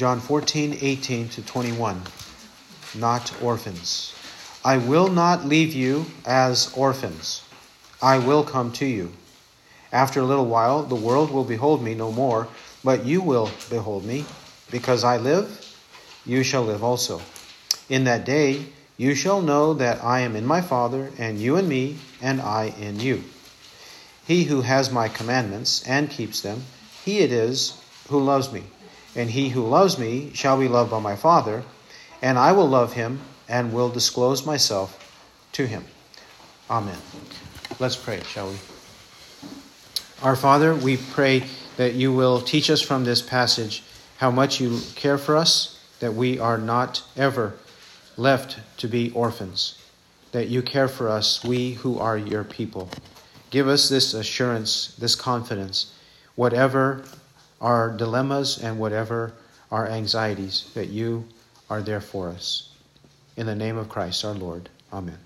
John 14, 18 to 21. Not orphans. I will not leave you as orphans. I will come to you. After a little while, the world will behold me no more, but you will behold me. Because I live, you shall live also. In that day, you shall know that I am in my Father, and you in me, and I in you. He who has my commandments and keeps them, he it is who loves me. And he who loves me shall be loved by my Father, and I will love him and will disclose myself to him. Amen. Let's pray, shall we? Our Father, we pray that you will teach us from this passage how much you care for us, that we are not ever left to be orphans, that you care for us, we who are your people. Give us this assurance, this confidence, whatever our dilemmas and whatever our anxieties, that you are there for us. In the name of Christ our Lord. Amen.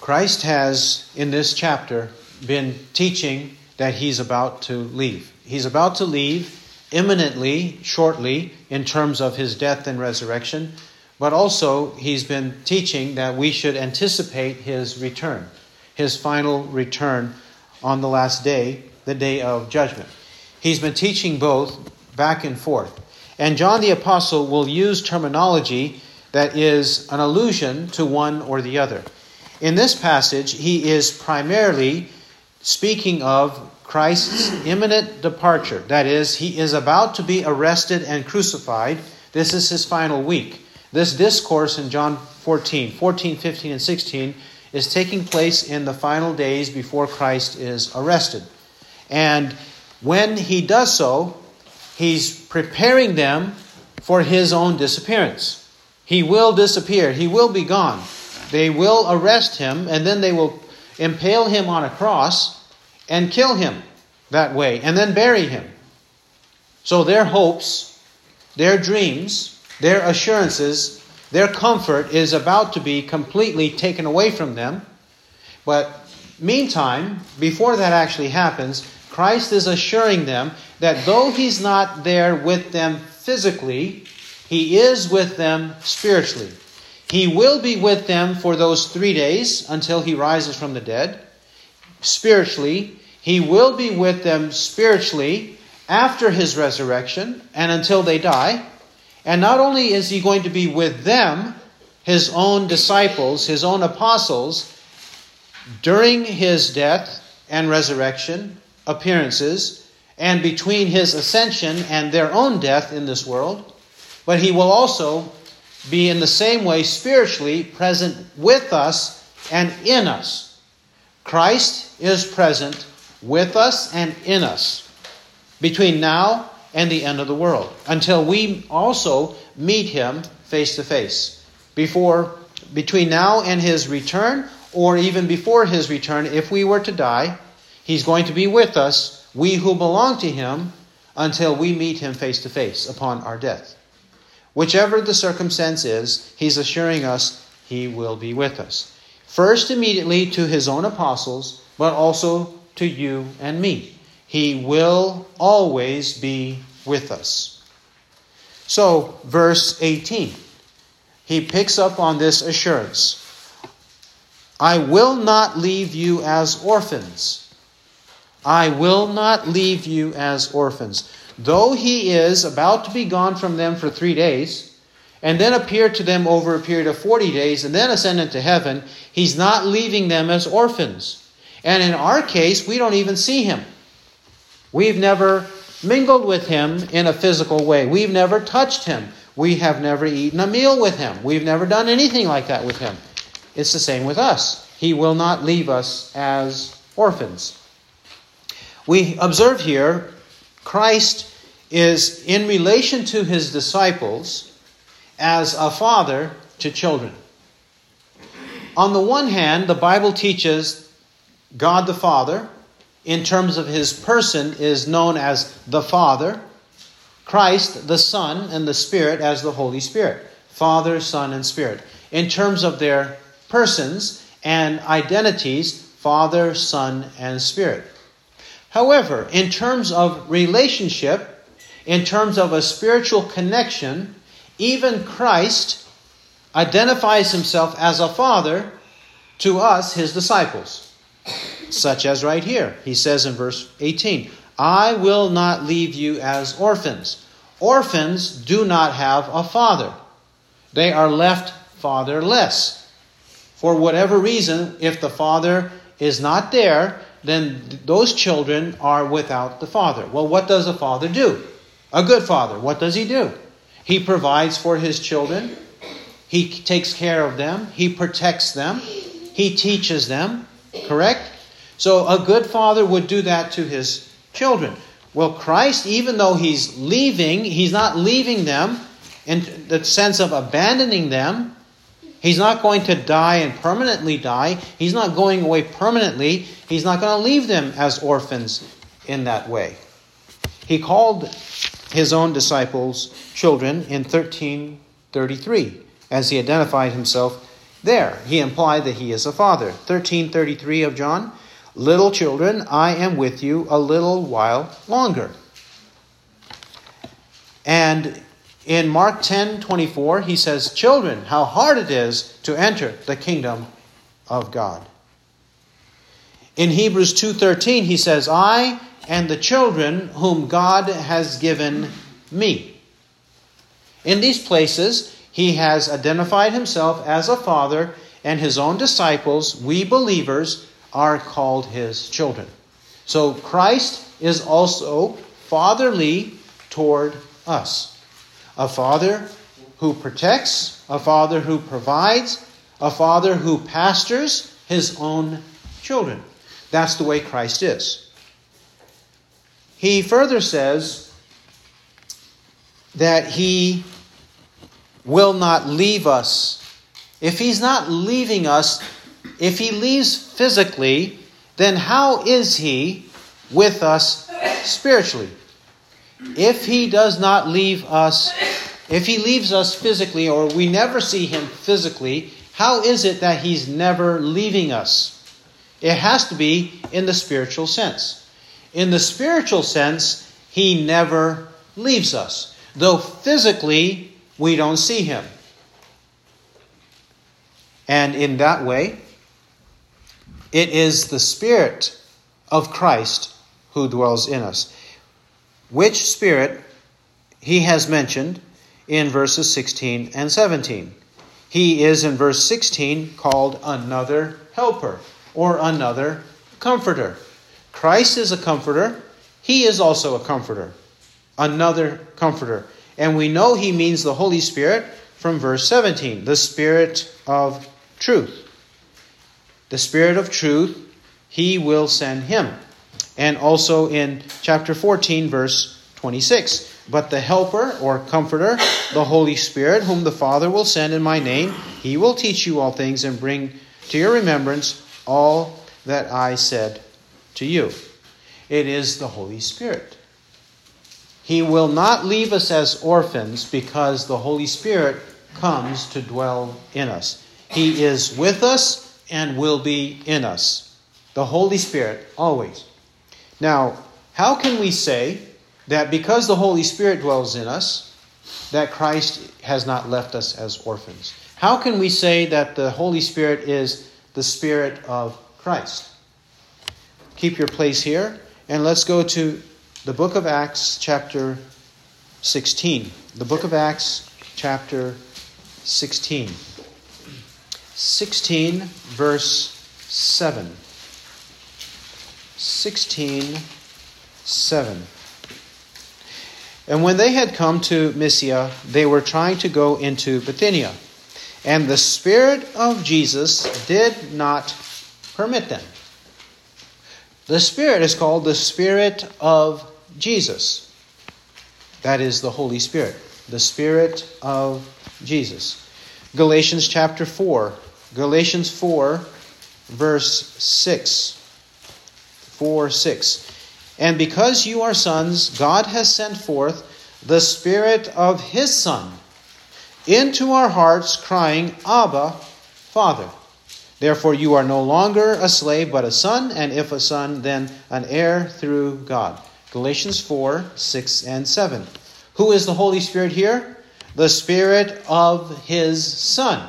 Christ has, in this chapter, been teaching that he's about to leave. He's about to leave imminently, shortly, in terms of his death and resurrection, but also he's been teaching that we should anticipate his return, his final return on the last day, the day of judgment. He's been teaching both back and forth. And John the Apostle will use terminology that is an allusion to one or the other. In this passage, he is primarily speaking of Christ's imminent departure. That is, he is about to be arrested and crucified. This is his final week. This discourse in John 14, 14, 15, and 16 is taking place in the final days before Christ is arrested. And when he does so, he's preparing them for his own disappearance. He will disappear, he will be gone. They will arrest him, and then they will impale him on a cross and kill him that way, and then bury him. So their hopes, their dreams, their assurances, their comfort is about to be completely taken away from them. But meantime, before that actually happens, Christ is assuring them that though He's not there with them physically, He is with them spiritually. He will be with them for those three days until He rises from the dead. Spiritually, He will be with them spiritually after His resurrection and until they die. And not only is he going to be with them, his own disciples, his own apostles, during his death and resurrection appearances, and between his ascension and their own death in this world, but he will also be in the same way spiritually present with us and in us. Christ is present with us and in us between now and the end of the world until we also meet him face to face. Before between now and his return or even before his return if we were to die, he's going to be with us, we who belong to him until we meet him face to face upon our death. Whichever the circumstance is, he's assuring us he will be with us. First, immediately to his own apostles, but also to you and me. He will always be with us. So, verse 18, he picks up on this assurance I will not leave you as orphans. I will not leave you as orphans. Though he is about to be gone from them for three days, and then appear to them over a period of 40 days, and then ascend into heaven, he's not leaving them as orphans. And in our case, we don't even see him. We've never mingled with him in a physical way. We've never touched him. We have never eaten a meal with him. We've never done anything like that with him. It's the same with us. He will not leave us as orphans. We observe here Christ is in relation to his disciples as a father to children. On the one hand, the Bible teaches God the Father in terms of his person is known as the Father, Christ, the Son, and the Spirit as the Holy Spirit. Father, Son, and Spirit. In terms of their persons and identities, Father, Son, and Spirit. However, in terms of relationship, in terms of a spiritual connection, even Christ identifies himself as a father to us, his disciples. Such as right here. He says in verse 18, I will not leave you as orphans. Orphans do not have a father, they are left fatherless. For whatever reason, if the father is not there, then those children are without the father. Well, what does a father do? A good father, what does he do? He provides for his children, he takes care of them, he protects them, he teaches them, correct? So a good father would do that to his children. Well, Christ, even though he's leaving, he's not leaving them in the sense of abandoning them. He's not going to die and permanently die. He's not going away permanently. He's not going to leave them as orphans in that way. He called his own disciples children in 1333 as he identified himself there. He implied that he is a father. 1333 of John, little children, I am with you a little while longer. And in Mark 10 24, he says, Children, how hard it is to enter the kingdom of God. In Hebrews 2:13 he says, "I and the children whom God has given me." In these places, he has identified himself as a father, and his own disciples, we believers, are called his children. So Christ is also fatherly toward us a father who protects, a father who provides, a father who pastors his own children. That's the way Christ is. He further says that he will not leave us. If he's not leaving us, if he leaves physically, then how is he with us spiritually? If he does not leave us, if he leaves us physically or we never see him physically, how is it that he's never leaving us? It has to be in the spiritual sense. In the spiritual sense, he never leaves us, though physically we don't see him. And in that way, it is the Spirit of Christ who dwells in us which Spirit he has mentioned in verses 16 and 17. He is in verse 16 called another helper or another comforter. Christ is a comforter, he is also a comforter, another comforter. And we know he means the Holy Spirit from verse 17, the Spirit of truth. The Spirit of truth, he will send him and also in chapter 14, verse 26. But the Helper or Comforter, the Holy Spirit, whom the Father will send in my name, he will teach you all things and bring to your remembrance all that I said to you. It is the Holy Spirit. He will not leave us as orphans because the Holy Spirit comes to dwell in us. He is with us and will be in us. The Holy Spirit always. Now, how can we say that because the Holy Spirit dwells in us, that Christ has not left us as orphans? How can we say that the Holy Spirit is the Spirit of Christ? Keep your place here, and let's go to the book of Acts, chapter 16. The book of Acts, chapter 16. 16, verse 7. 16 7. And when they had come to Mysia, they were trying to go into Bithynia. And the Spirit of Jesus did not permit them. The Spirit is called the Spirit of Jesus. That is the Holy Spirit, the Spirit of Jesus. Galatians chapter 4. Galatians 4, verse 6. 4 6. And because you are sons, God has sent forth the Spirit of His Son into our hearts, crying, Abba, Father. Therefore, you are no longer a slave, but a son, and if a son, then an heir through God. Galatians 4 6 and 7. Who is the Holy Spirit here? The Spirit of His Son.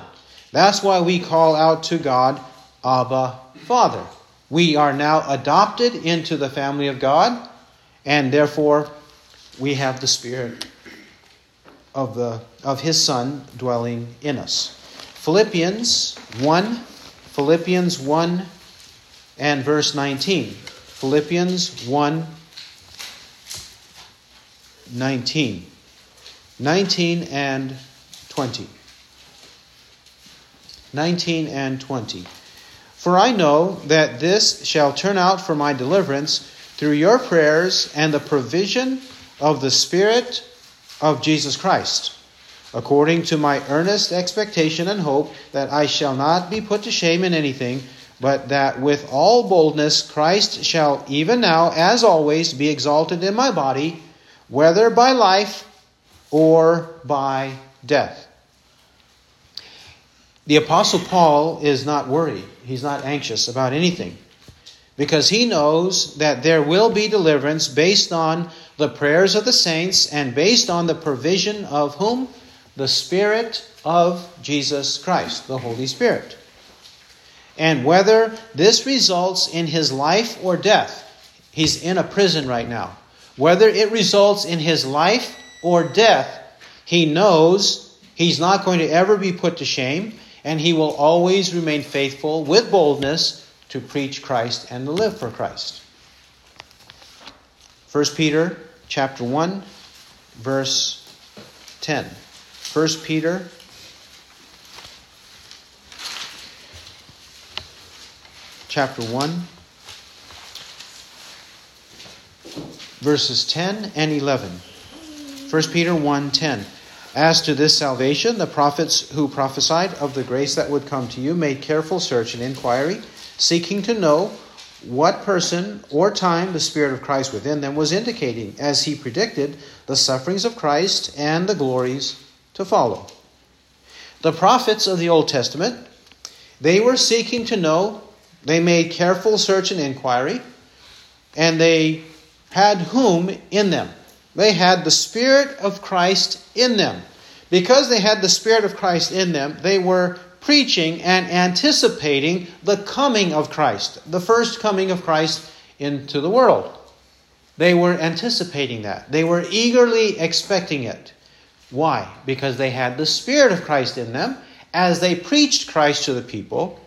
That's why we call out to God, Abba, Father. We are now adopted into the family of God, and therefore we have the Spirit of, the, of His Son dwelling in us. Philippians 1, Philippians 1 and verse 19. Philippians 1 19. 19 and 20. 19 and 20. For I know that this shall turn out for my deliverance through your prayers and the provision of the Spirit of Jesus Christ, according to my earnest expectation and hope that I shall not be put to shame in anything, but that with all boldness Christ shall even now, as always, be exalted in my body, whether by life or by death. The Apostle Paul is not worried, he's not anxious about anything because he knows that there will be deliverance based on the prayers of the saints and based on the provision of whom? The Spirit of Jesus Christ, the Holy Spirit. And whether this results in his life or death, he's in a prison right now. Whether it results in his life or death, he knows he's not going to ever be put to shame, and he will always remain faithful with boldness to preach Christ and to live for Christ. 1 Peter chapter 1 verse 10. 1 Peter chapter 1 verses 10 and 11. 1 Peter 1:10 As to this salvation the prophets who prophesied of the grace that would come to you made careful search and inquiry seeking to know what person or time the Spirit of Christ within them was indicating as he predicted the sufferings of Christ and the glories to follow. The prophets of the Old Testament, they were seeking to know, they made careful search and inquiry, and they had whom in them? They had the Spirit of Christ in them. Because they had the Spirit of Christ in them, they were preaching and anticipating the coming of Christ, the first coming of Christ into the world. They were anticipating that. They were eagerly expecting it. Why? Because they had the Spirit of Christ in them as they preached Christ to the people,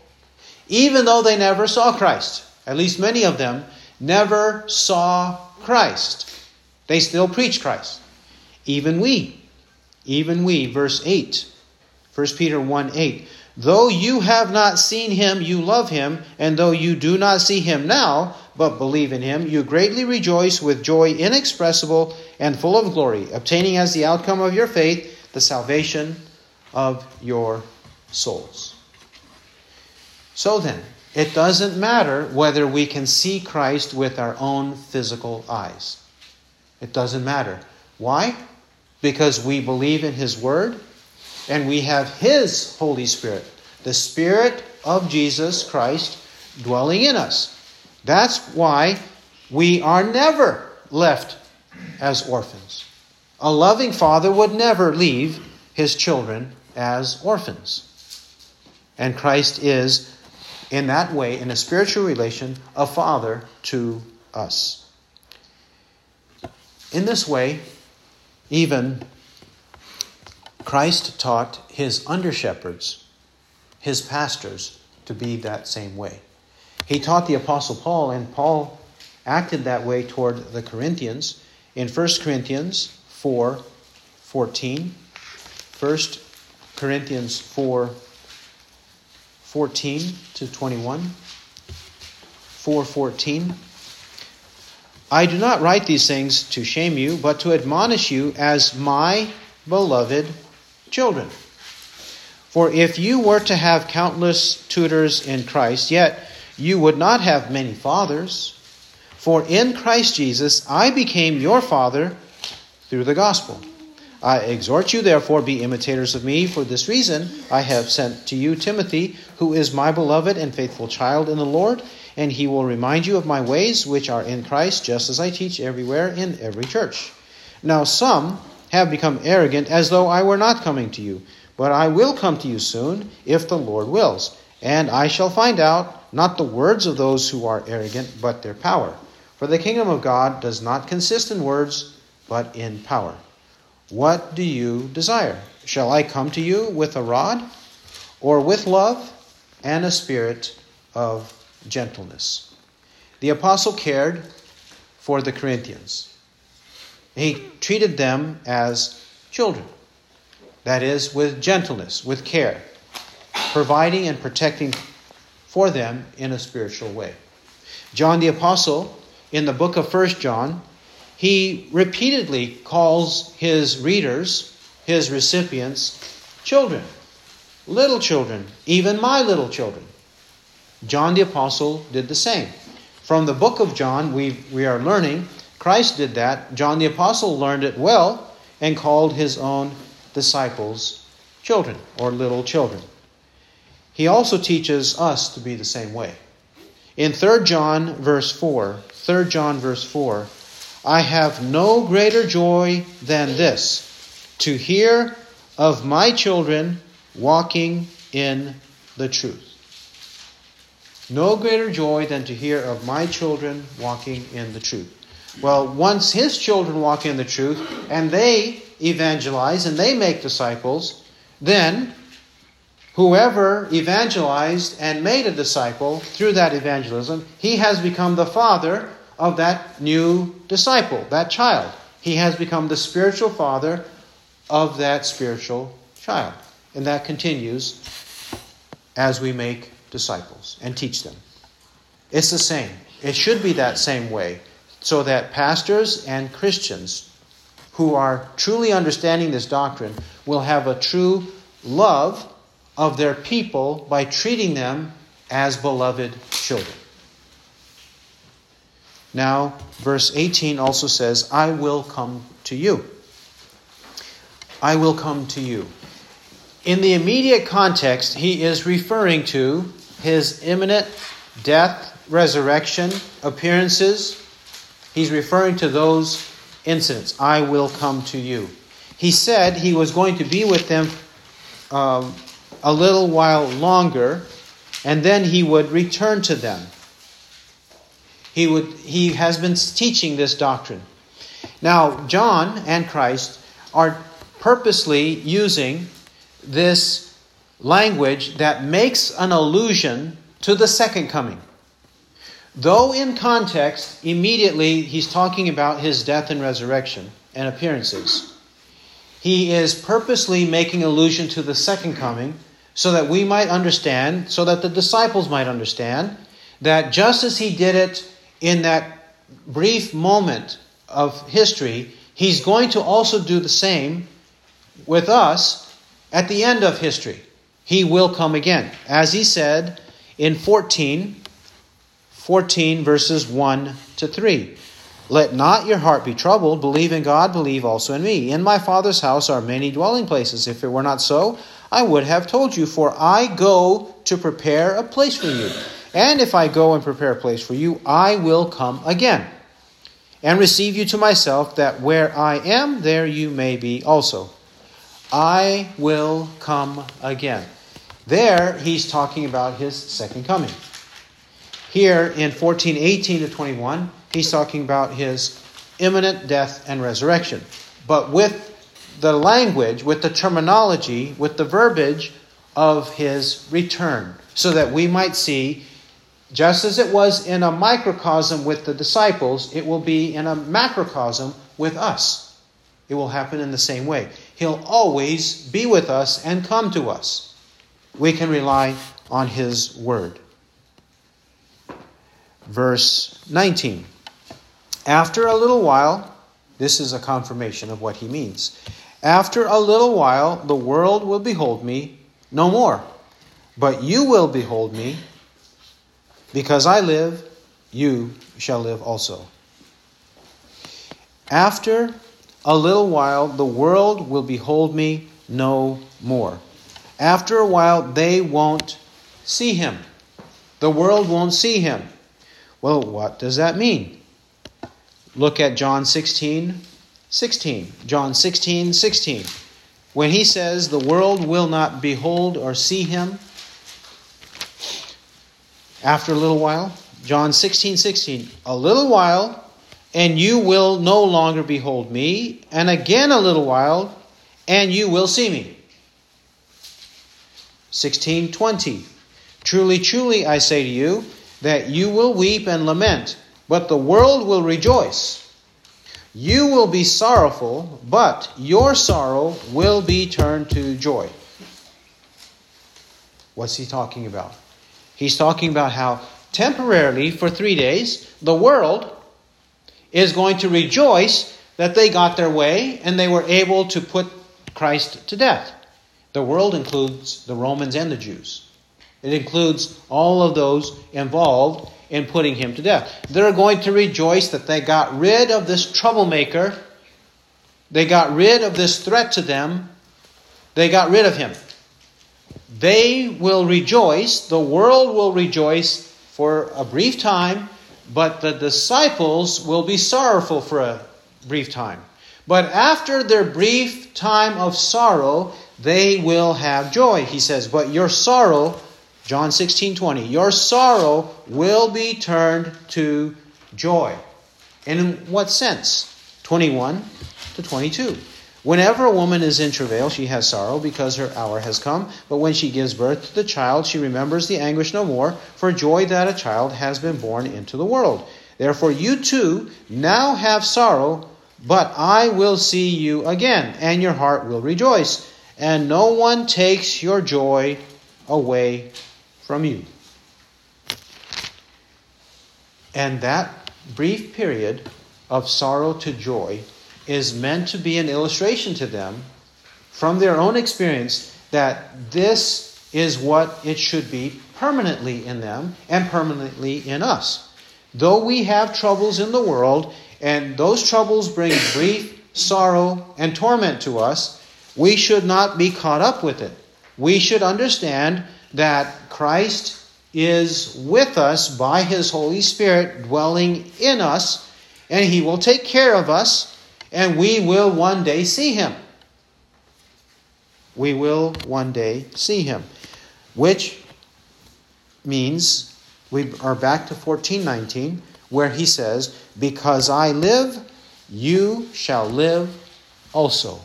even though they never saw Christ. At least many of them never saw Christ. They still preach Christ. Even we. Even we. Verse 8. 1 Peter 1 8. Though you have not seen him, you love him, and though you do not see him now, but believe in him, you greatly rejoice with joy inexpressible and full of glory, obtaining as the outcome of your faith the salvation of your souls. So then, it doesn't matter whether we can see Christ with our own physical eyes. It doesn't matter. Why? Because we believe in his word and we have His Holy Spirit, the Spirit of Jesus Christ dwelling in us. That's why we are never left as orphans. A loving father would never leave his children as orphans. And Christ is, in that way, in a spiritual relation, a father to us. In this way, even Christ taught his under shepherds, his pastors, to be that same way. He taught the Apostle Paul, and Paul acted that way toward the Corinthians in 1 Corinthians 4 14. 1 Corinthians 4 14 to 21. 414. I do not write these things to shame you, but to admonish you as my beloved children. For if you were to have countless tutors in Christ, yet you would not have many fathers. For in Christ Jesus I became your father through the gospel. I exhort you, therefore, be imitators of me. For this reason, I have sent to you Timothy, who is my beloved and faithful child in the Lord, and he will remind you of my ways, which are in Christ, just as I teach everywhere in every church. Now, some have become arrogant, as though I were not coming to you. But I will come to you soon, if the Lord wills. And I shall find out not the words of those who are arrogant, but their power. For the kingdom of God does not consist in words, but in power. What do you desire? Shall I come to you with a rod, or with love and a spirit of gentleness? The apostle cared for the Corinthians. He treated them as children. That is, with gentleness, with care, providing and protecting for them in a spiritual way. John the Apostle, in the book of First John, he repeatedly calls his readers, his recipients, children, little children, even my little children. John the Apostle did the same. From the book of John, we, we are learning Christ did that. John the Apostle learned it well and called his own disciples children or little children. He also teaches us to be the same way. In 3 John verse 4, 3 John verse 4, I have no greater joy than this, to hear of my children walking in the truth. No greater joy than to hear of my children walking in the truth. Well, once his children walk in the truth and they evangelize and they make disciples, then whoever evangelized and made a disciple through that evangelism, he has become the father of that new disciple, that child. He has become the spiritual father of that spiritual child. And that continues as we make disciples and teach them. It's the same. It should be that same way so that pastors and Christians who are truly understanding this doctrine will have a true love of their people by treating them as beloved children. Now, verse 18 also says, I will come to you. I will come to you. In the immediate context, he is referring to his imminent death, resurrection, appearances, He's referring to those incidents. I will come to you. He said he was going to be with them um, a little while longer, and then he would return to them. He, would, he has been teaching this doctrine. Now, John and Christ are purposely using this language that makes an allusion to the second coming. Though in context, immediately he's talking about his death and resurrection and appearances, he is purposely making allusion to the second coming so that we might understand, so that the disciples might understand, that just as he did it in that brief moment of history, he's going to also do the same with us at the end of history. He will come again. As he said in 14, 14, verses 1 to 3. Let not your heart be troubled. Believe in God, believe also in me. In my Father's house are many dwelling places. If it were not so, I would have told you, for I go to prepare a place for you. And if I go and prepare a place for you, I will come again and receive you to myself, that where I am, there you may be also. I will come again. There, he's talking about his second coming. Here in 14, 18 to 21, he's talking about his imminent death and resurrection. But with the language, with the terminology, with the verbiage of his return, so that we might see, just as it was in a microcosm with the disciples, it will be in a macrocosm with us. It will happen in the same way. He'll always be with us and come to us. We can rely on his word verse 19. After a little while, this is a confirmation of what he means. After a little while, the world will behold me no more. But you will behold me, because I live, you shall live also. After a little while the world will behold me no more. After a while, they won't see him. The world won't see him. Well, what does that mean? Look at John 16, 16. John 16, 16. When he says, The world will not behold or see him after a little while. John 16, 16. A little while, and you will no longer behold me, and again a little while, and you will see me. 1620 Truly, truly, I say to you, that you will weep and lament, but the world will rejoice. You will be sorrowful, but your sorrow will be turned to joy. What's he talking about? He's talking about how temporarily, for three days, the world is going to rejoice that they got their way and they were able to put Christ to death. The world includes the Romans and the Jews. It includes all of those involved in putting him to death. They're going to rejoice that they got rid of this troublemaker. They got rid of this threat to them. They got rid of him. They will rejoice, the world will rejoice for a brief time, but the disciples will be sorrowful for a brief time. But after their brief time of sorrow, they will have joy. He says, But your sorrow, John 16 20, your sorrow will be turned to joy. And in what sense? 21 to 22. Whenever a woman is in travail, she has sorrow because her hour has come. But when she gives birth to the child, she remembers the anguish no more, for joy that a child has been born into the world. Therefore, you too now have sorrow but I will see you again, and your heart will rejoice, and no one takes your joy away from you. And that brief period of sorrow to joy is meant to be an illustration to them from their own experience that this is what it should be permanently in them and permanently in us. Though we have troubles in the world, and those troubles bring grief, sorrow, and torment to us, we should not be caught up with it. We should understand that Christ is with us by his Holy Spirit dwelling in us, and he will take care of us, and we will one day see him. We will one day see him, which means we are back to 1419 where he says, Because I live, you shall live also.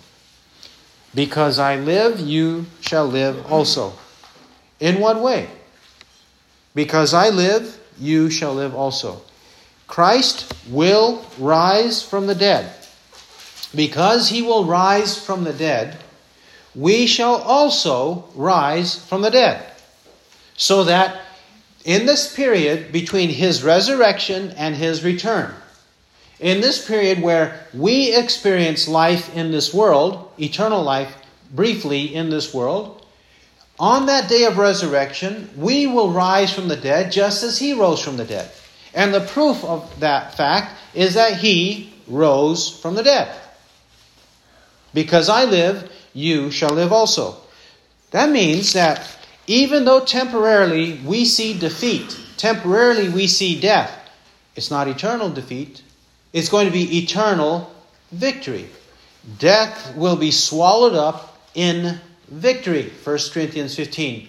Because I live, you shall live also. In what way? Because I live, you shall live also. Christ will rise from the dead. Because he will rise from the dead, we shall also rise from the dead. So that in this period between his resurrection and his return, in this period where we experience life in this world, eternal life briefly in this world, on that day of resurrection, we will rise from the dead just as he rose from the dead. And the proof of that fact is that he rose from the dead. Because I live, you shall live also. That means that even though temporarily we see defeat, temporarily we see death, it's not eternal defeat. It's going to be eternal victory. Death will be swallowed up in victory. 1 Corinthians 15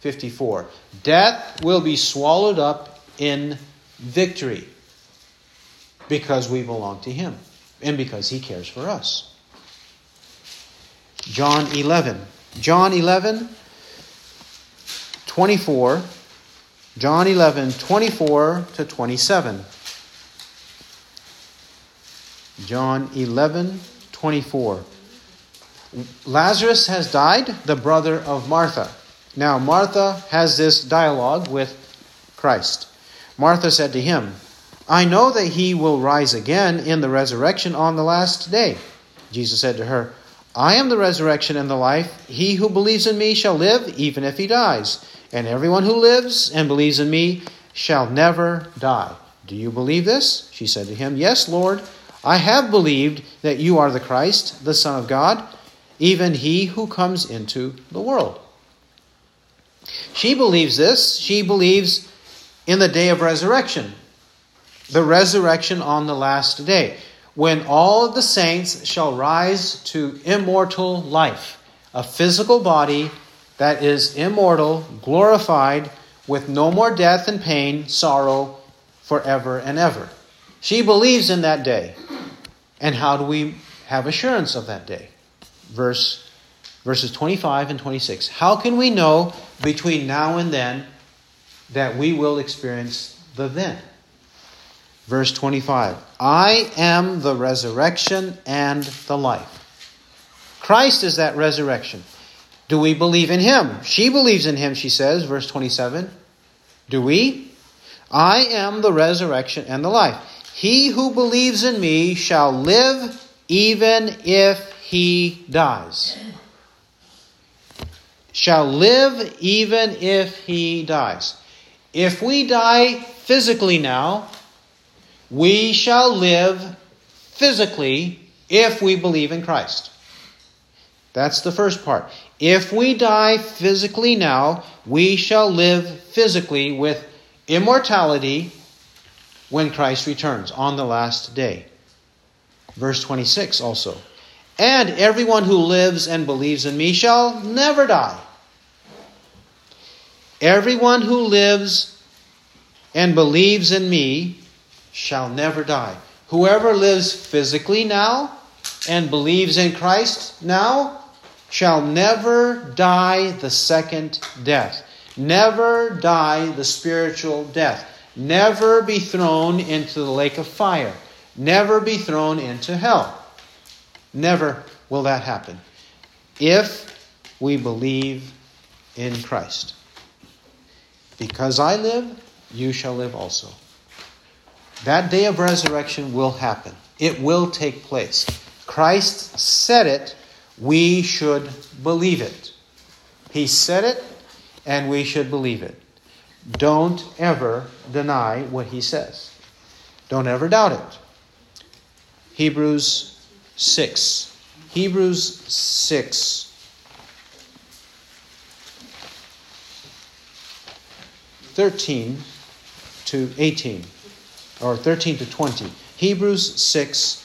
54. Death will be swallowed up in victory because we belong to Him and because He cares for us. John 11. John 11 24, John 11, 24 to 27. John 11, 24. Lazarus has died, the brother of Martha. Now, Martha has this dialogue with Christ. Martha said to him, I know that he will rise again in the resurrection on the last day. Jesus said to her, I am the resurrection and the life. He who believes in me shall live even if he dies and everyone who lives and believes in me shall never die. Do you believe this? She said to him, Yes, Lord. I have believed that you are the Christ, the Son of God, even he who comes into the world. She believes this. She believes in the day of resurrection, the resurrection on the last day, when all the saints shall rise to immortal life, a physical body that is immortal, glorified, with no more death and pain, sorrow forever and ever. She believes in that day. And how do we have assurance of that day? Verse verses 25 and 26. How can we know between now and then that we will experience the then? Verse 25 I am the resurrection and the life. Christ is that resurrection. Do we believe in him? She believes in him, she says, verse 27. Do we? I am the resurrection and the life. He who believes in me shall live even if he dies. Shall live even if he dies. If we die physically now, we shall live physically if we believe in Christ. That's the first part. If we die physically now, we shall live physically with immortality when Christ returns on the last day. Verse 26 also. And everyone who lives and believes in me shall never die. Everyone who lives and believes in me shall never die. Whoever lives physically now and believes in Christ now shall never die the second death, never die the spiritual death, never be thrown into the lake of fire, never be thrown into hell. Never will that happen if we believe in Christ. Because I live, you shall live also. That day of resurrection will happen. It will take place. Christ said it, we should believe it. He said it, and we should believe it. Don't ever deny what he says. Don't ever doubt it. Hebrews 6. Hebrews 6. Thirteen to eighteen, or thirteen to twenty. Hebrews six,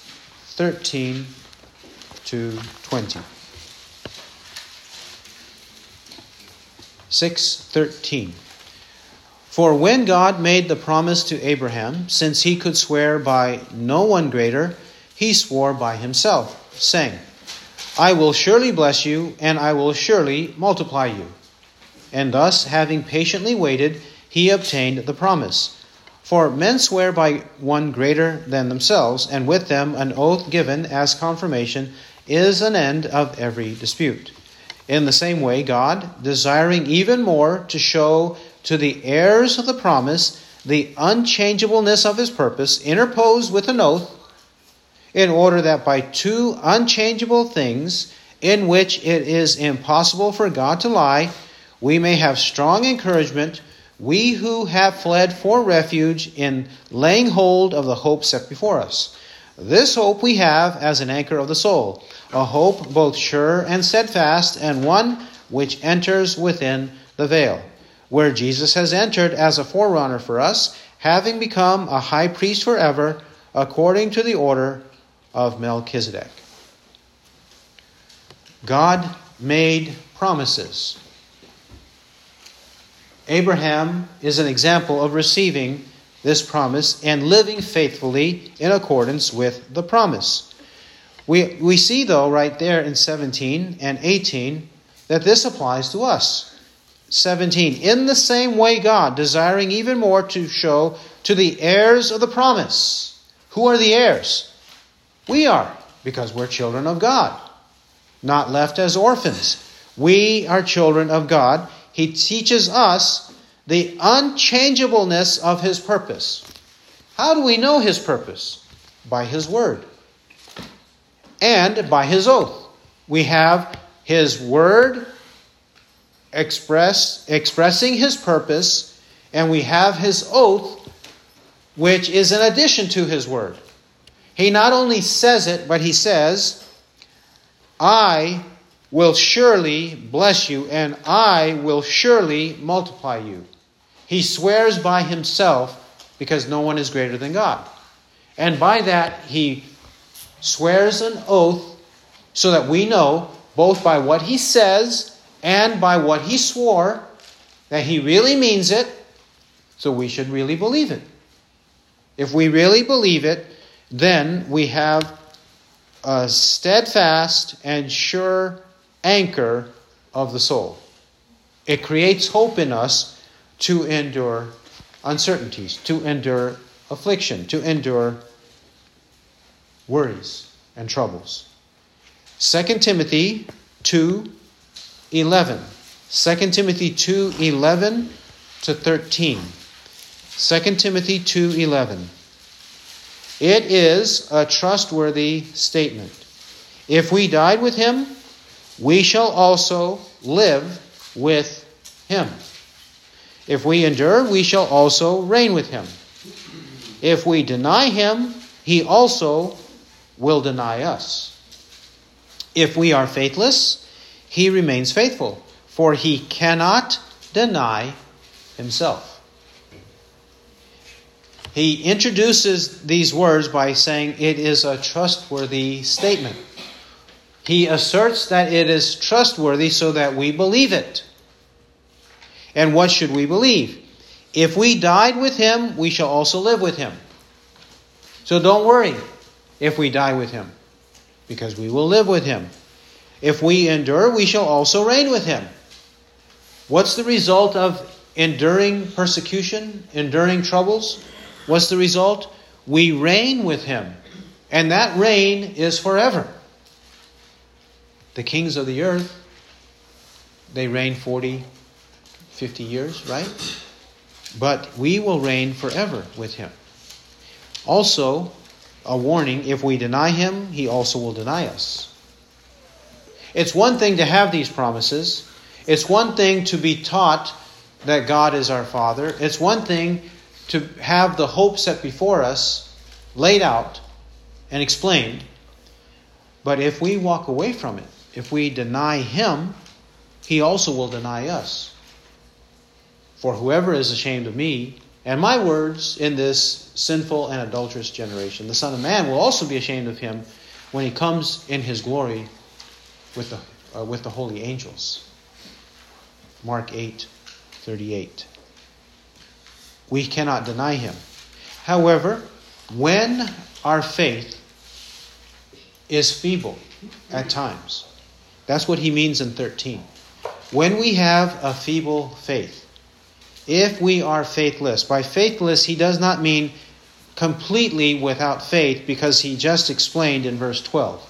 thirteen to twenty. Six thirteen. For when God made the promise to Abraham, since he could swear by no one greater, he swore by himself, saying, I will surely bless you, and I will surely multiply you. And thus, having patiently waited, he obtained the promise. For men swear by one greater than themselves, and with them an oath given as confirmation is an end of every dispute. In the same way, God, desiring even more to show to the heirs of the promise the unchangeableness of his purpose, interposed with an oath in order that by two unchangeable things, in which it is impossible for God to lie, we may have strong encouragement, we who have fled for refuge in laying hold of the hope set before us. This hope we have as an anchor of the soul, a hope both sure and steadfast, and one which enters within the veil, where Jesus has entered as a forerunner for us, having become a high priest forever, according to the order of Melchizedek. God made promises. Abraham is an example of receiving this promise and living faithfully in accordance with the promise. We, we see, though, right there in 17 and 18, that this applies to us. 17. In the same way, God, desiring even more to show to the heirs of the promise. Who are the heirs? We are, because we're children of God, not left as orphans. We are children of God. He teaches us the unchangeableness of His purpose. How do we know His purpose? By His Word and by His oath. We have His Word express, expressing His purpose, and we have His oath, which is an addition to His Word. He not only says it, but he says, I will surely bless you, and I will surely multiply you. He swears by himself because no one is greater than God. And by that, he swears an oath so that we know, both by what he says and by what he swore, that he really means it, so we should really believe it. If we really believe it, then we have a steadfast and sure anchor of the soul. It creates hope in us to endure uncertainties, to endure affliction, to endure worries and troubles. 2 Timothy 2 11. 2 Timothy 2 11 to 13. 2 Timothy 2 11. It is a trustworthy statement. If we died with him, we shall also live with him. If we endure, we shall also reign with him. If we deny him, he also will deny us. If we are faithless, he remains faithful, for he cannot deny himself. He introduces these words by saying it is a trustworthy statement. He asserts that it is trustworthy so that we believe it. And what should we believe? If we died with him, we shall also live with him. So don't worry if we die with him, because we will live with him. If we endure, we shall also reign with him. What's the result of enduring persecution, enduring troubles? What's the result? We reign with him. And that reign is forever. The kings of the earth, they reign 40, 50 years, right? But we will reign forever with him. Also, a warning if we deny him, he also will deny us. It's one thing to have these promises, it's one thing to be taught that God is our Father, it's one thing to have the hope set before us, laid out, and explained. But if we walk away from it, if we deny him, he also will deny us. For whoever is ashamed of me and my words in this sinful and adulterous generation, the Son of Man will also be ashamed of him when he comes in his glory with the, uh, with the holy angels. Mark 8 38. We cannot deny him. However, when our faith is feeble at times, that's what he means in 13. When we have a feeble faith, if we are faithless, by faithless, he does not mean completely without faith because he just explained in verse 12.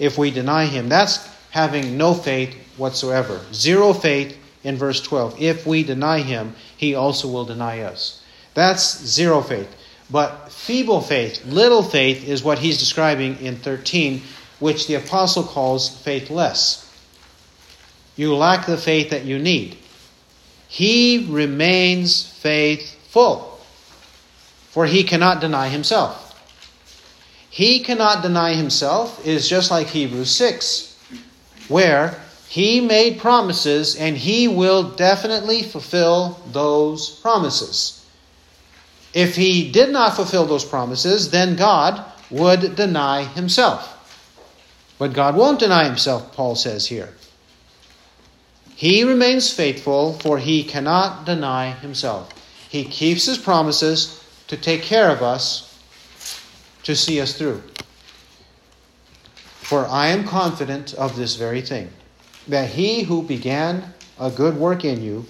If we deny him, that's having no faith whatsoever. Zero faith in verse 12. If we deny him, he also will deny us. That's zero faith. But feeble faith, little faith, is what he's describing in 13, which the apostle calls faithless. You lack the faith that you need. He remains faithful, for he cannot deny himself. He cannot deny himself is just like Hebrews 6, where he made promises and he will definitely fulfill those promises. If he did not fulfill those promises, then God would deny himself. But God won't deny himself, Paul says here. He remains faithful, for he cannot deny himself. He keeps his promises to take care of us, to see us through. For I am confident of this very thing, that he who began a good work in you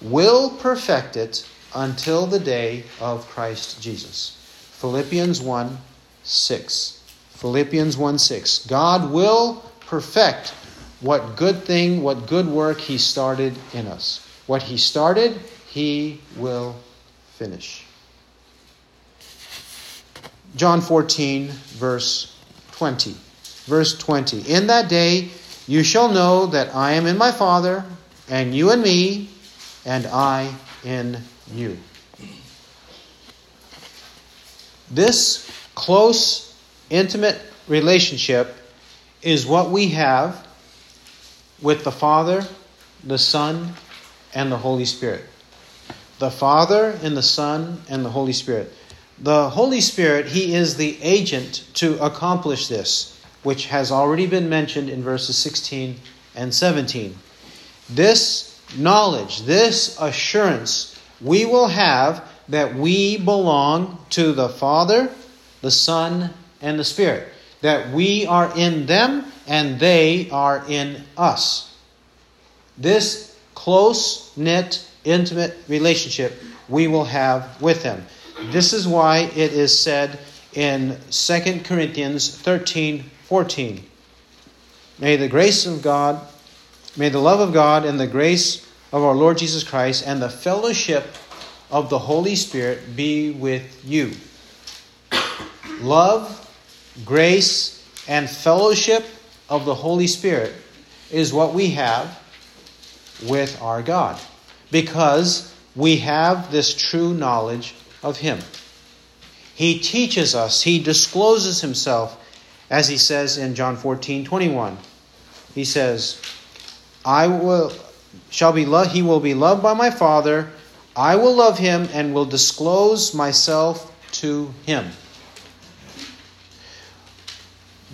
will perfect it until the day of Christ Jesus. Philippians 1 6. Philippians 1 6. God will perfect what good thing, what good work He started in us. What He started, He will finish. John 14, verse 20. Verse 20. In that day you shall know that I am in my Father, and you in me, and I in you. This close intimate relationship is what we have with the Father, the Son, and the Holy Spirit. The Father and the Son and the Holy Spirit. The Holy Spirit, He is the agent to accomplish this, which has already been mentioned in verses 16 and 17. This knowledge, this assurance we will have that we belong to the Father, the Son, and the Spirit. That we are in them and they are in us. This close knit, intimate relationship we will have with them. This is why it is said in 2 Corinthians 13 14. May the grace of God, may the love of God and the grace of our Lord Jesus Christ and the fellowship of the Holy Spirit be with you. Love, grace, and fellowship of the Holy Spirit is what we have with our God because we have this true knowledge of Him. He teaches us, He discloses Himself, as He says in John 14 21. He says, I will shall be loved, he will be loved by my Father. I will love him and will disclose myself to him.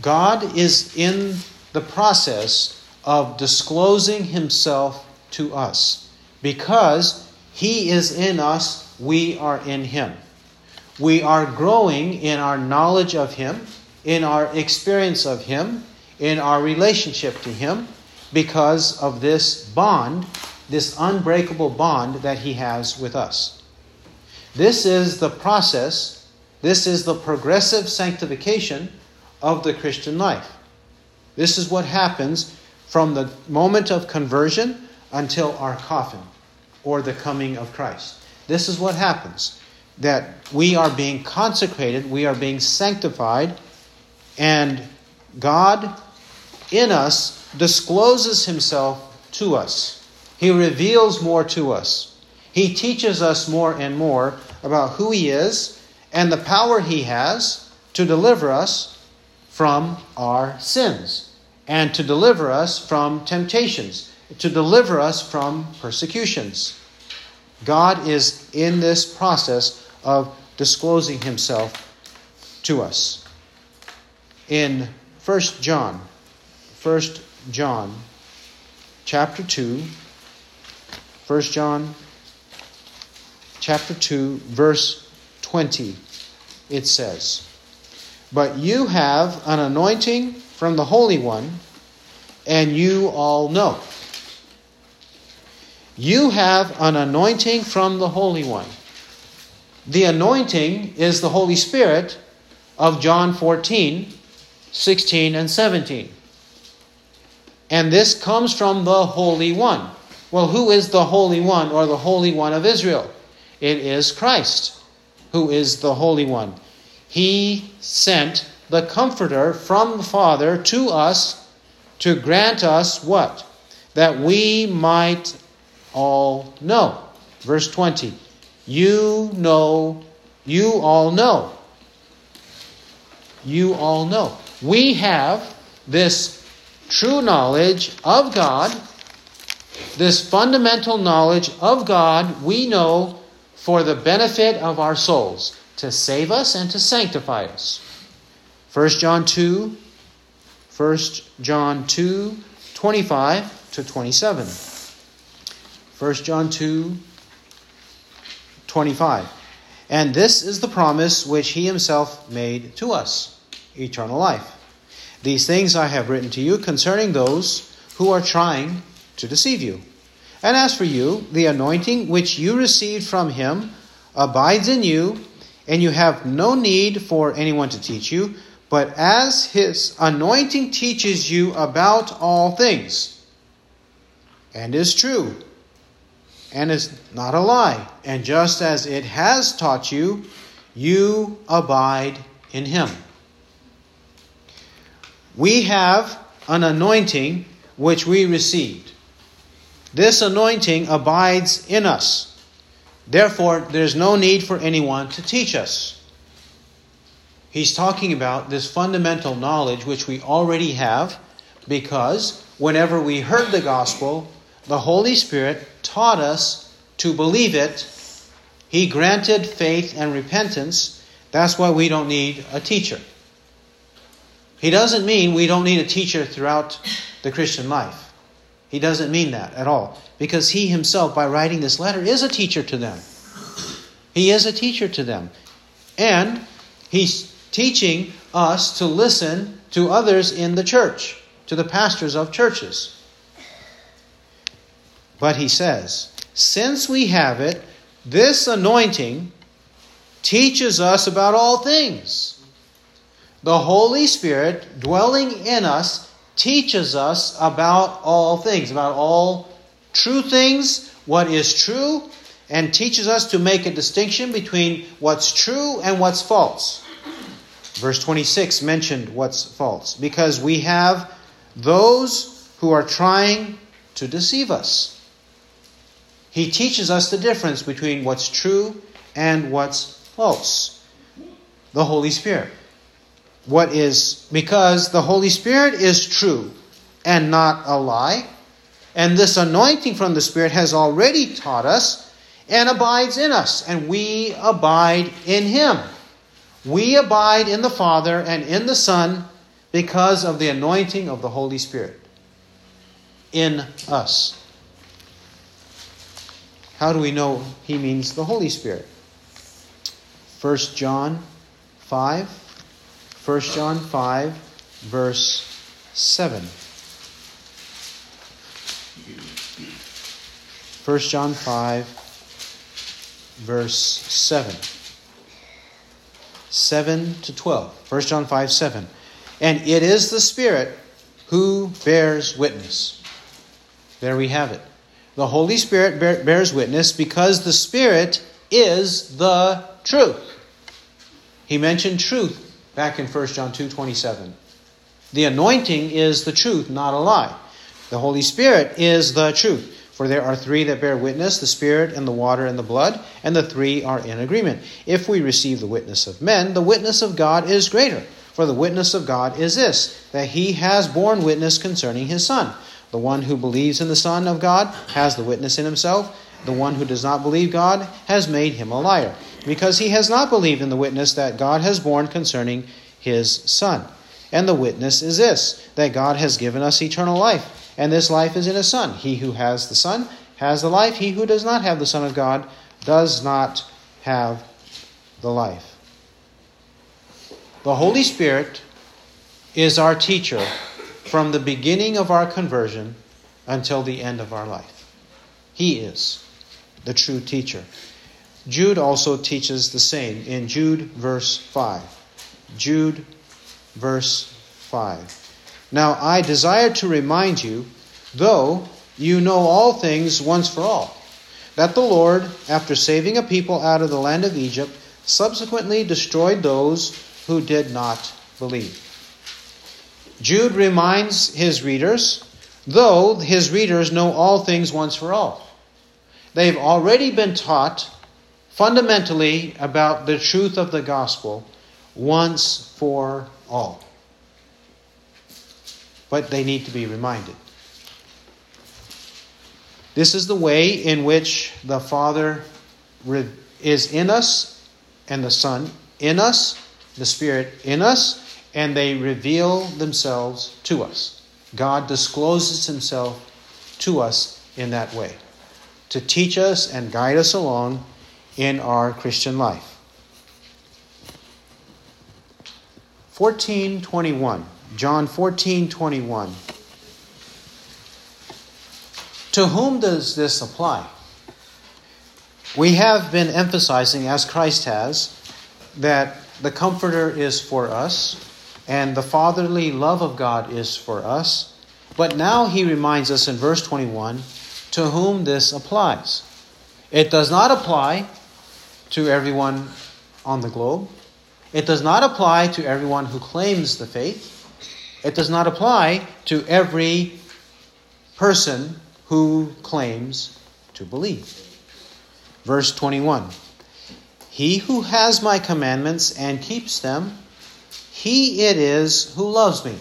God is in the process of disclosing himself to us because he is in us, we are in him. We are growing in our knowledge of him, in our experience of him, in our relationship to him because of this bond, this unbreakable bond that he has with us. This is the process, this is the progressive sanctification of the Christian life. This is what happens from the moment of conversion until our coffin or the coming of Christ. This is what happens that we are being consecrated, we are being sanctified, and God in us discloses himself to us. He reveals more to us. He teaches us more and more about who he is and the power he has to deliver us from our sins and to deliver us from temptations, to deliver us from persecutions. God is in this process of disclosing himself to us. In 1 John, 1 John chapter 2, 1 John chapter 2, verse 20, it says, But you have an anointing from the Holy One, and you all know. You have an anointing from the Holy One. The anointing is the Holy Spirit of John 14, 16, and 17. And this comes from the Holy One. Well, who is the Holy One or the Holy One of Israel? It is Christ who is the Holy One. He sent the Comforter from the Father to us to grant us what? That we might all know. Verse 20. You know, you all know. You all know. We have this true knowledge of God, this fundamental knowledge of God, we know for the benefit of our souls, to save us and to sanctify us. 1 John 2, 1 John 2, 25 to 27. 1 John 2, 25. And this is the promise which he himself made to us eternal life. These things I have written to you concerning those who are trying to deceive you. And as for you, the anointing which you received from him abides in you, and you have no need for anyone to teach you, but as his anointing teaches you about all things, and is true, and is not a lie, and just as it has taught you, you abide in him. We have an anointing which we received. This anointing abides in us. Therefore, there's no need for anyone to teach us. He's talking about this fundamental knowledge which we already have because whenever we heard the gospel, the Holy Spirit taught us to believe it. He granted faith and repentance. That's why we don't need a teacher. He doesn't mean we don't need a teacher throughout the Christian life. He doesn't mean that at all. Because he himself, by writing this letter, is a teacher to them. He is a teacher to them. And he's teaching us to listen to others in the church, to the pastors of churches. But he says, since we have it, this anointing teaches us about all things. The Holy Spirit dwelling in us teaches us about all things, about all true things, what is true, and teaches us to make a distinction between what's true and what's false. Verse 26 mentioned what's false because we have those who are trying to deceive us. He teaches us the difference between what's true and what's false. The Holy Spirit. What is, because the Holy Spirit is true and not a lie. And this anointing from the Spirit has already taught us and abides in us, and we abide in Him. We abide in the Father and in the Son because of the anointing of the Holy Spirit in us. How do we know he means the Holy Spirit? 1 John 5. 1 John 5, verse 7. 1 John 5, verse 7. 7 to 12. 1 John 5, 7. And it is the Spirit who bears witness. There we have it. The Holy Spirit bears witness because the Spirit is the truth. He mentioned truth back in 1 John 2 27. The anointing is the truth, not a lie. The Holy Spirit is the truth. For there are three that bear witness the Spirit, and the water, and the blood, and the three are in agreement. If we receive the witness of men, the witness of God is greater. For the witness of God is this, that he has borne witness concerning his Son. The one who believes in the Son of God has the witness in himself. The one who does not believe God has made him a liar, because he has not believed in the witness that God has borne concerning his Son. And the witness is this that God has given us eternal life, and this life is in his Son. He who has the Son has the life. He who does not have the Son of God does not have the life. The Holy Spirit is our teacher from the beginning of our conversion until the end of our life. He is the true teacher. Jude also teaches the same in Jude verse 5. Jude verse 5. Now I desire to remind you, though you know all things once for all, that the Lord, after saving a people out of the land of Egypt, subsequently destroyed those who did not believe. Jude reminds his readers, though his readers know all things once for all. They've already been taught fundamentally about the truth of the gospel once for all. But they need to be reminded. This is the way in which the Father is in us and the Son in us, the Spirit in us, and they reveal themselves to us. God discloses himself to us in that way to teach us and guide us along in our Christian life. 1421 John 1421 To whom does this apply? We have been emphasizing as Christ has that the comforter is for us and the fatherly love of God is for us. But now he reminds us in verse 21 to whom this applies. It does not apply to everyone on the globe. It does not apply to everyone who claims the faith. It does not apply to every person who claims to believe. Verse 21 He who has my commandments and keeps them he it is who loves me.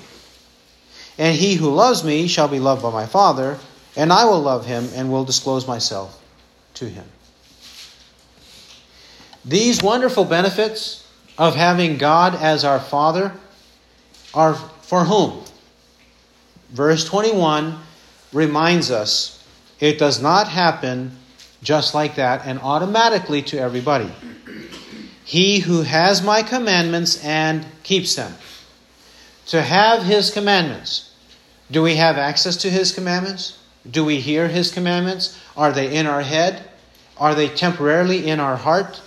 And he who loves me shall be loved by my Father, and I will love him and will disclose myself to him. These wonderful benefits of having God as our Father are for whom? Verse 21 reminds us it does not happen just like that and automatically to everybody. He who has my commandments and keeps them. To have his commandments. Do we have access to his commandments? Do we hear his commandments? Are they in our head? Are they temporarily in our heart?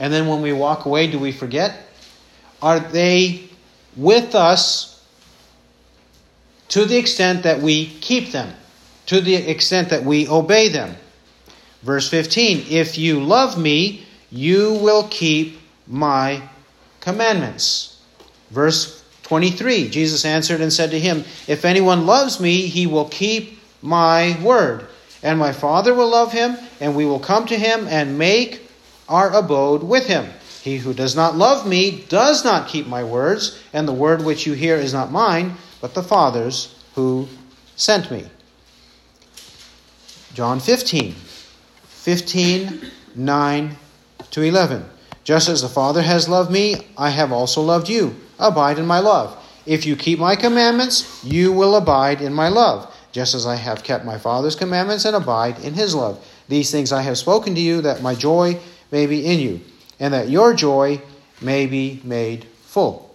And then when we walk away, do we forget? Are they with us to the extent that we keep them, to the extent that we obey them? Verse 15 If you love me, you will keep my commandments. Verse 23 Jesus answered and said to him, If anyone loves me, he will keep my word. And my Father will love him, and we will come to him and make our abode with him. He who does not love me does not keep my words, and the word which you hear is not mine, but the Father's who sent me. John 15, 15, 9 to 11. Just as the Father has loved me, I have also loved you. Abide in my love. If you keep my commandments, you will abide in my love just as I have kept my Father's commandments and abide in his love. These things I have spoken to you, that my joy may be in you, and that your joy may be made full.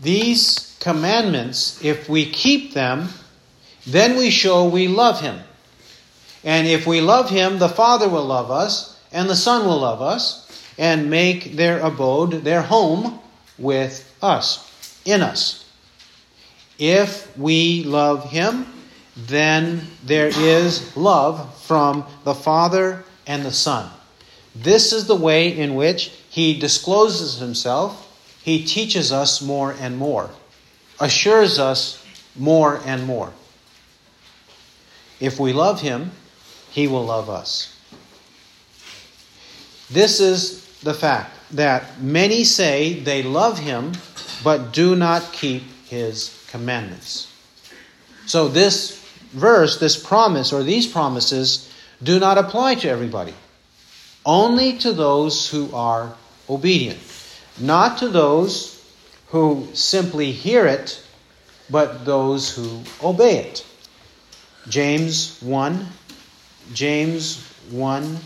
These commandments, if we keep them, then we show we love him. And if we love him, the Father will love us, and the Son will love us, and make their abode, their home, with us, in us. If we love Him, then there is love from the Father and the Son. This is the way in which He discloses Himself. He teaches us more and more, assures us more and more. If we love Him, He will love us. This is the fact that many say they love Him, but do not keep His commandments. So, this verse, this promise, or these promises, do not apply to everybody. Only to those who are obedient. Not to those who simply hear it, but those who obey it. James 1, James 1,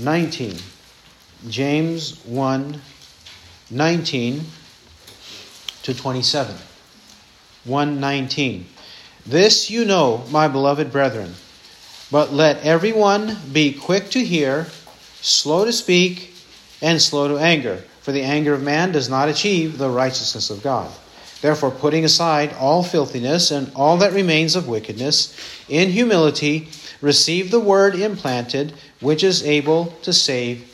19. James 1, 19 to 27. 119. This you know, my beloved brethren, but let everyone be quick to hear, slow to speak, and slow to anger, for the anger of man does not achieve the righteousness of God. Therefore, putting aside all filthiness and all that remains of wickedness, in humility receive the word implanted, which is able to save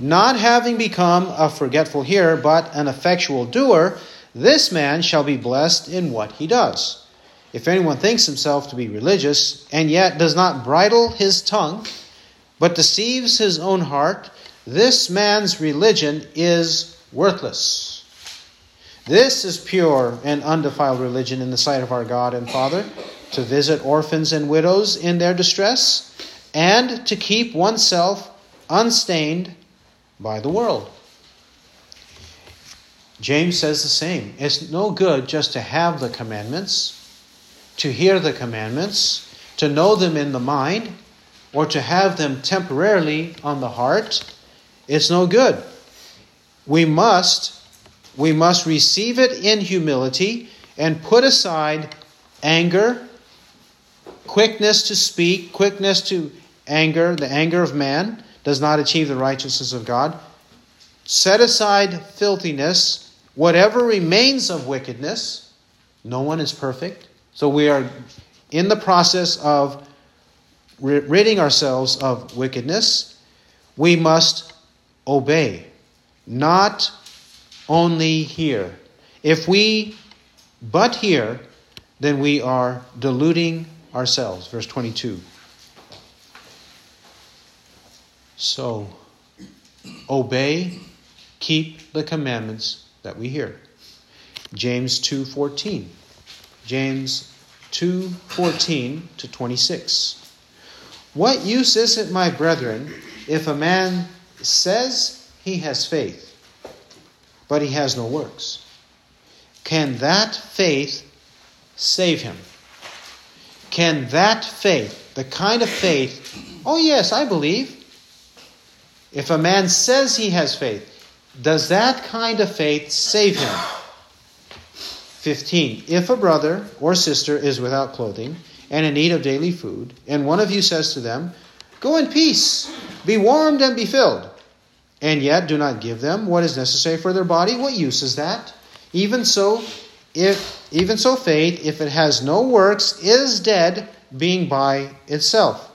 not having become a forgetful hearer, but an effectual doer, this man shall be blessed in what he does. If anyone thinks himself to be religious, and yet does not bridle his tongue, but deceives his own heart, this man's religion is worthless. This is pure and undefiled religion in the sight of our God and Father, to visit orphans and widows in their distress, and to keep oneself unstained by the world. James says the same. It's no good just to have the commandments to hear the commandments, to know them in the mind, or to have them temporarily on the heart, it's no good. We must we must receive it in humility and put aside anger, quickness to speak, quickness to anger, the anger of man does not achieve the righteousness of God. Set aside filthiness, whatever remains of wickedness, no one is perfect. So we are in the process of ridding ourselves of wickedness. We must obey, not only hear. If we but hear, then we are deluding ourselves. Verse 22. So, obey, keep the commandments that we hear. James 2:14. James 2:14 to 26. What use is it, my brethren, if a man says he has faith, but he has no works? Can that faith save him? Can that faith, the kind of faith, oh yes, I believe, if a man says he has faith, does that kind of faith save him? 15. If a brother or sister is without clothing and in need of daily food, and one of you says to them, Go in peace, be warmed and be filled, and yet do not give them what is necessary for their body, what use is that? Even so, if even so faith, if it has no works, is dead, being by itself.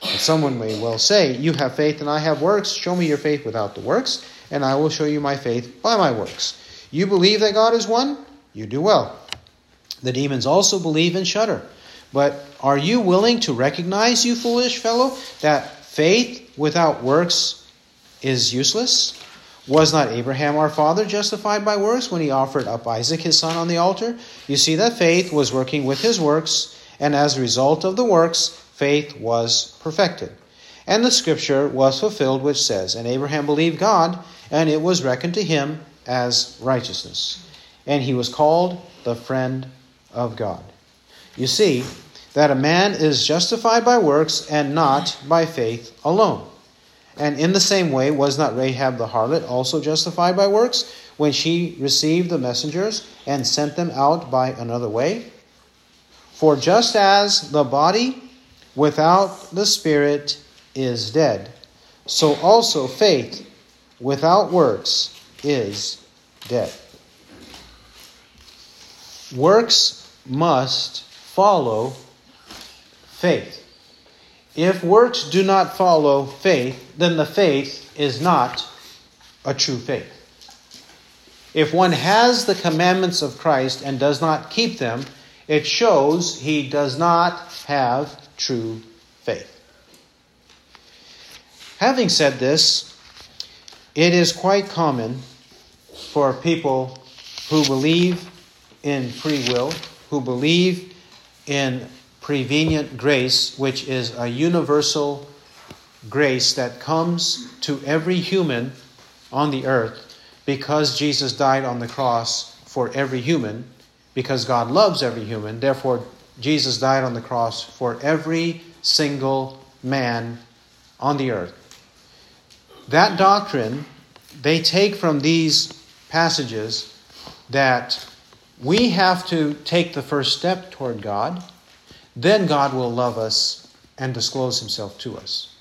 But someone may well say, You have faith and I have works. Show me your faith without the works, and I will show you my faith by my works. You believe that God is one? You do well. The demons also believe and shudder. But are you willing to recognize, you foolish fellow, that faith without works is useless? Was not Abraham our father justified by works when he offered up Isaac his son on the altar? You see that faith was working with his works, and as a result of the works, faith was perfected. And the scripture was fulfilled, which says, And Abraham believed God, and it was reckoned to him as righteousness. And he was called the friend of God. You see that a man is justified by works and not by faith alone. And in the same way, was not Rahab the harlot also justified by works when she received the messengers and sent them out by another way? For just as the body without the Spirit is dead. So also faith without works is dead. Works must follow faith. If works do not follow faith, then the faith is not a true faith. If one has the commandments of Christ and does not keep them, it shows he does not have true faith. Having said this, it is quite common for people who believe in free will, who believe in prevenient grace, which is a universal grace that comes to every human on the earth because Jesus died on the cross for every human, because God loves every human. Therefore, Jesus died on the cross for every single man on the earth. That doctrine, they take from these passages that we have to take the first step toward God, then God will love us and disclose himself to us.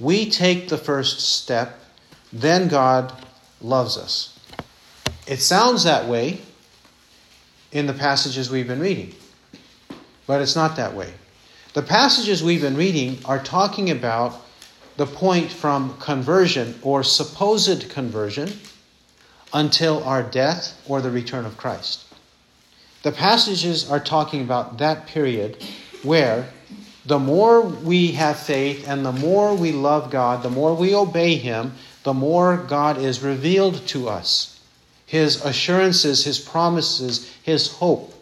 We take the first step, then God loves us. It sounds that way in the passages we've been reading. But it's not that way. The passages we've been reading are talking about the point from conversion or supposed conversion until our death or the return of Christ. The passages are talking about that period where the more we have faith and the more we love God, the more we obey Him, the more God is revealed to us. His assurances, His promises, His hope,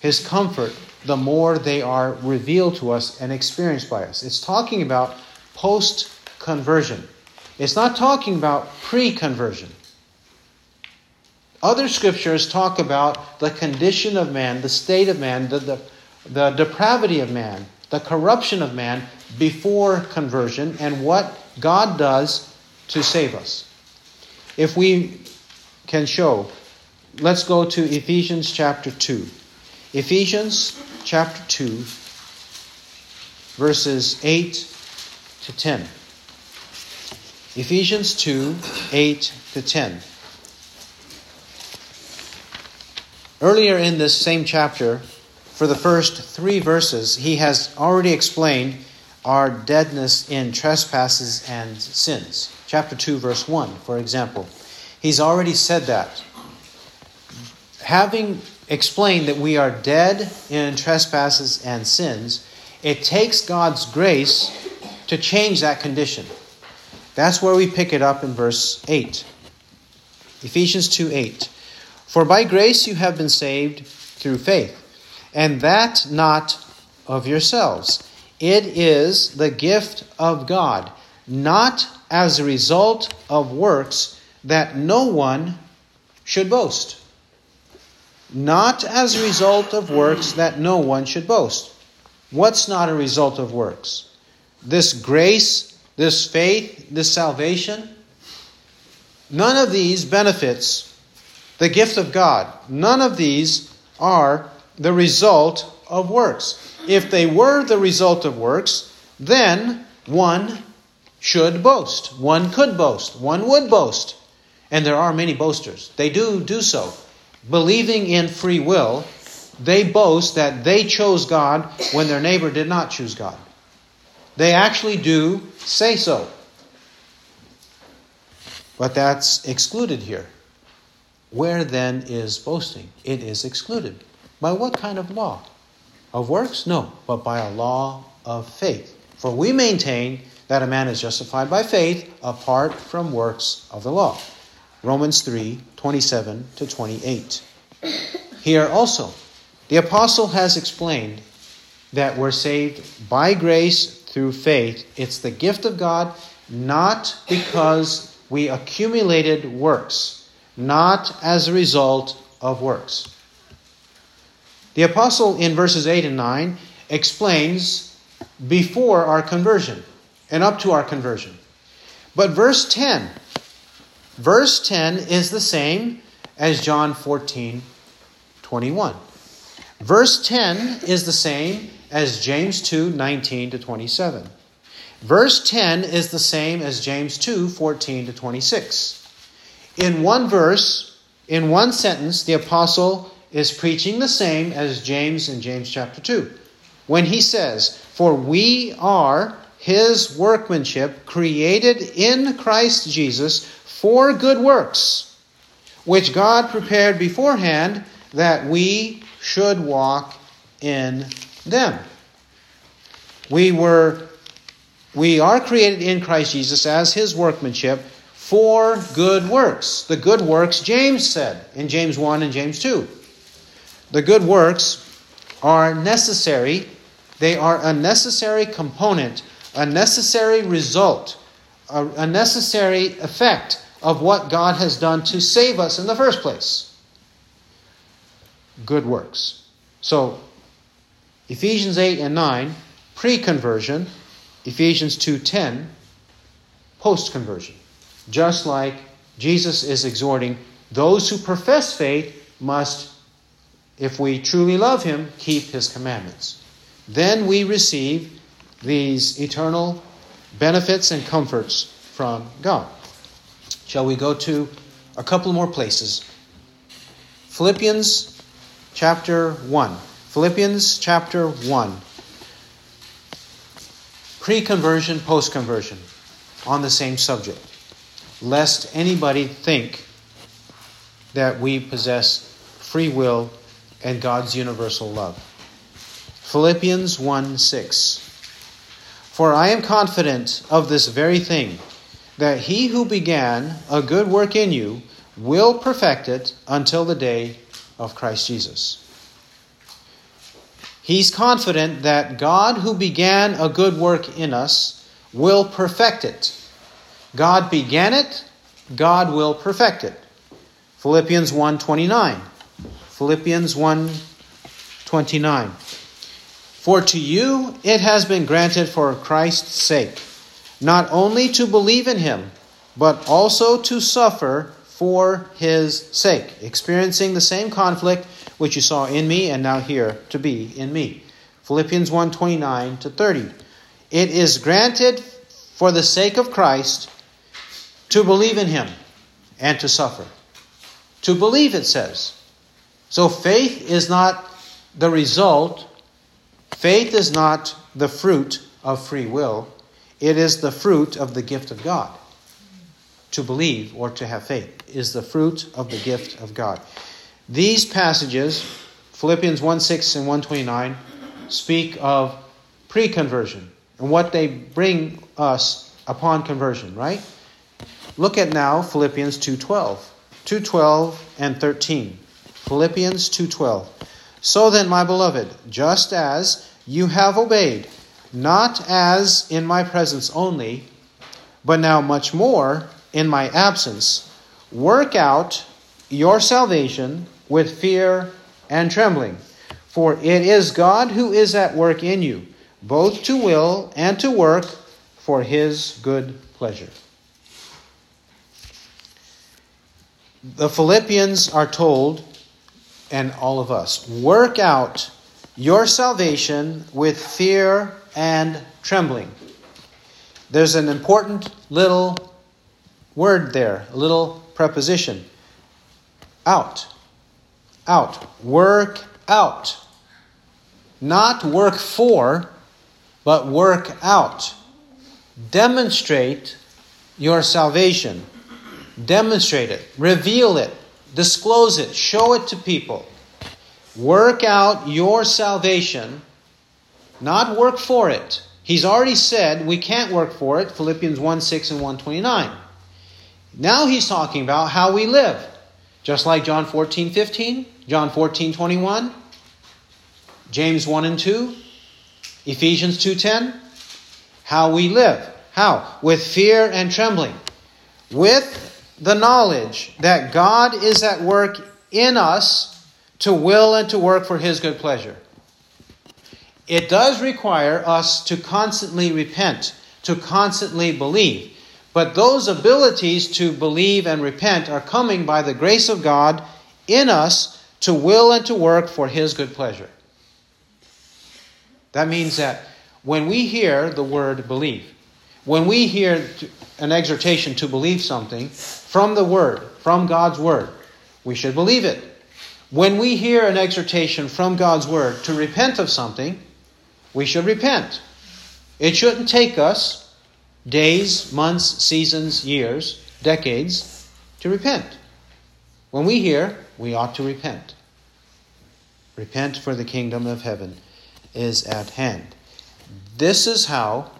His comfort the more they are revealed to us and experienced by us. It's talking about post conversion, it's not talking about pre conversion. Other scriptures talk about the condition of man, the state of man, the, the, the depravity of man, the corruption of man before conversion, and what God does to save us. If we can show, let's go to Ephesians chapter 2. Ephesians chapter 2, verses 8 to 10. Ephesians 2, 8 to 10. Earlier in this same chapter, for the first three verses, he has already explained our deadness in trespasses and sins. Chapter 2, verse 1, for example. He's already said that. Having explained that we are dead in trespasses and sins, it takes God's grace to change that condition. That's where we pick it up in verse 8. Ephesians 2 8. For by grace you have been saved through faith, and that not of yourselves. It is the gift of God, not as a result of works, that no one should boast. Not as a result of works, that no one should boast. What's not a result of works? This grace, this faith, this salvation, none of these benefits the gift of God. None of these are the result of works. If they were the result of works, then one should boast. One could boast. One would boast. And there are many boasters. They do do so. Believing in free will, they boast that they chose God when their neighbor did not choose God. They actually do say so. But that's excluded here. Where then is boasting? It is excluded. By what kind of law? Of works? No, but by a law of faith. For we maintain that a man is justified by faith apart from works of the law. Romans 3 27 to 28. Here also, the apostle has explained that we're saved by grace through faith. It's the gift of God, not because we accumulated works not as a result of works. The apostle in verses 8 and 9 explains before our conversion and up to our conversion. But verse 10, verse 10 is the same as John 14, 21. Verse 10 is the same as James 2, 19 to 27. Verse 10 is the same as James 2, 14 to 26 in one verse, in one sentence, the apostle is preaching the same as James in James chapter 2. When he says, For we are his workmanship, created in Christ Jesus for good works, which God prepared beforehand that we should walk in them. We were we are created in Christ Jesus as his workmanship for good works. The good works, James said in James 1 and James 2. The good works are necessary, they are a necessary component, a necessary result, a, a necessary effect of what God has done to save us in the first place. Good works. So, Ephesians 8 and 9, pre conversion, Ephesians 2:10, post conversion. Just like Jesus is exhorting those who profess faith must, if we truly love him, keep his commandments. Then we receive these eternal benefits and comforts from God. Shall we go to a couple more places? Philippians chapter 1. Philippians chapter 1. Pre conversion, post conversion, on the same subject lest anybody think that we possess free will and God's universal love. Philippians 1 6. For I am confident of this very thing, that he who began a good work in you will perfect it until the day of Christ Jesus. He's confident that God who began a good work in us will perfect it God began it, God will perfect it. Philippians 1:29. Philippians 1:29. For to you it has been granted for Christ's sake, not only to believe in him, but also to suffer for his sake, experiencing the same conflict which you saw in me and now hear to be in me. Philippians 1:29 to 30. It is granted for the sake of Christ to believe in him and to suffer. To believe, it says. So faith is not the result, faith is not the fruit of free will, it is the fruit of the gift of God. To believe or to have faith is the fruit of the gift of God. These passages, Philippians 1 6 and 129, speak of pre conversion and what they bring us upon conversion, right? Look at now Philippians 2:12. 2:12 and 13. Philippians 2:12. So then, my beloved, just as you have obeyed, not as in my presence only, but now much more in my absence, work out your salvation with fear and trembling. For it is God who is at work in you, both to will and to work for his good pleasure. The Philippians are told, and all of us, work out your salvation with fear and trembling. There's an important little word there, a little preposition. Out. Out. Work out. Not work for, but work out. Demonstrate your salvation. Demonstrate it. Reveal it. Disclose it. Show it to people. Work out your salvation, not work for it. He's already said we can't work for it, Philippians 1 6 and 129. Now he's talking about how we live. Just like John 14 15, John 14 21, James 1 and 2, Ephesians 2:10, how we live. How? With fear and trembling. With the knowledge that God is at work in us to will and to work for his good pleasure. It does require us to constantly repent, to constantly believe. But those abilities to believe and repent are coming by the grace of God in us to will and to work for his good pleasure. That means that when we hear the word believe, when we hear an exhortation to believe something from the word, from God's word, we should believe it. When we hear an exhortation from God's word to repent of something, we should repent. It shouldn't take us days, months, seasons, years, decades to repent. When we hear, we ought to repent. Repent for the kingdom of heaven is at hand. This is how,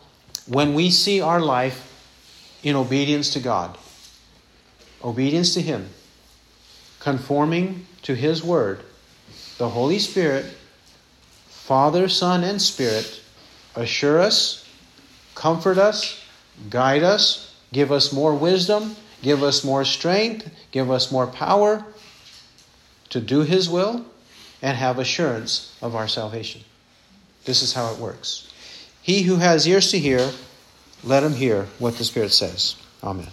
when we see our life in obedience to God, obedience to Him, conforming to His Word, the Holy Spirit, Father, Son, and Spirit assure us, comfort us, guide us, give us more wisdom, give us more strength, give us more power to do His will, and have assurance of our salvation. This is how it works. He who has ears to hear, let him hear what the Spirit says. Amen.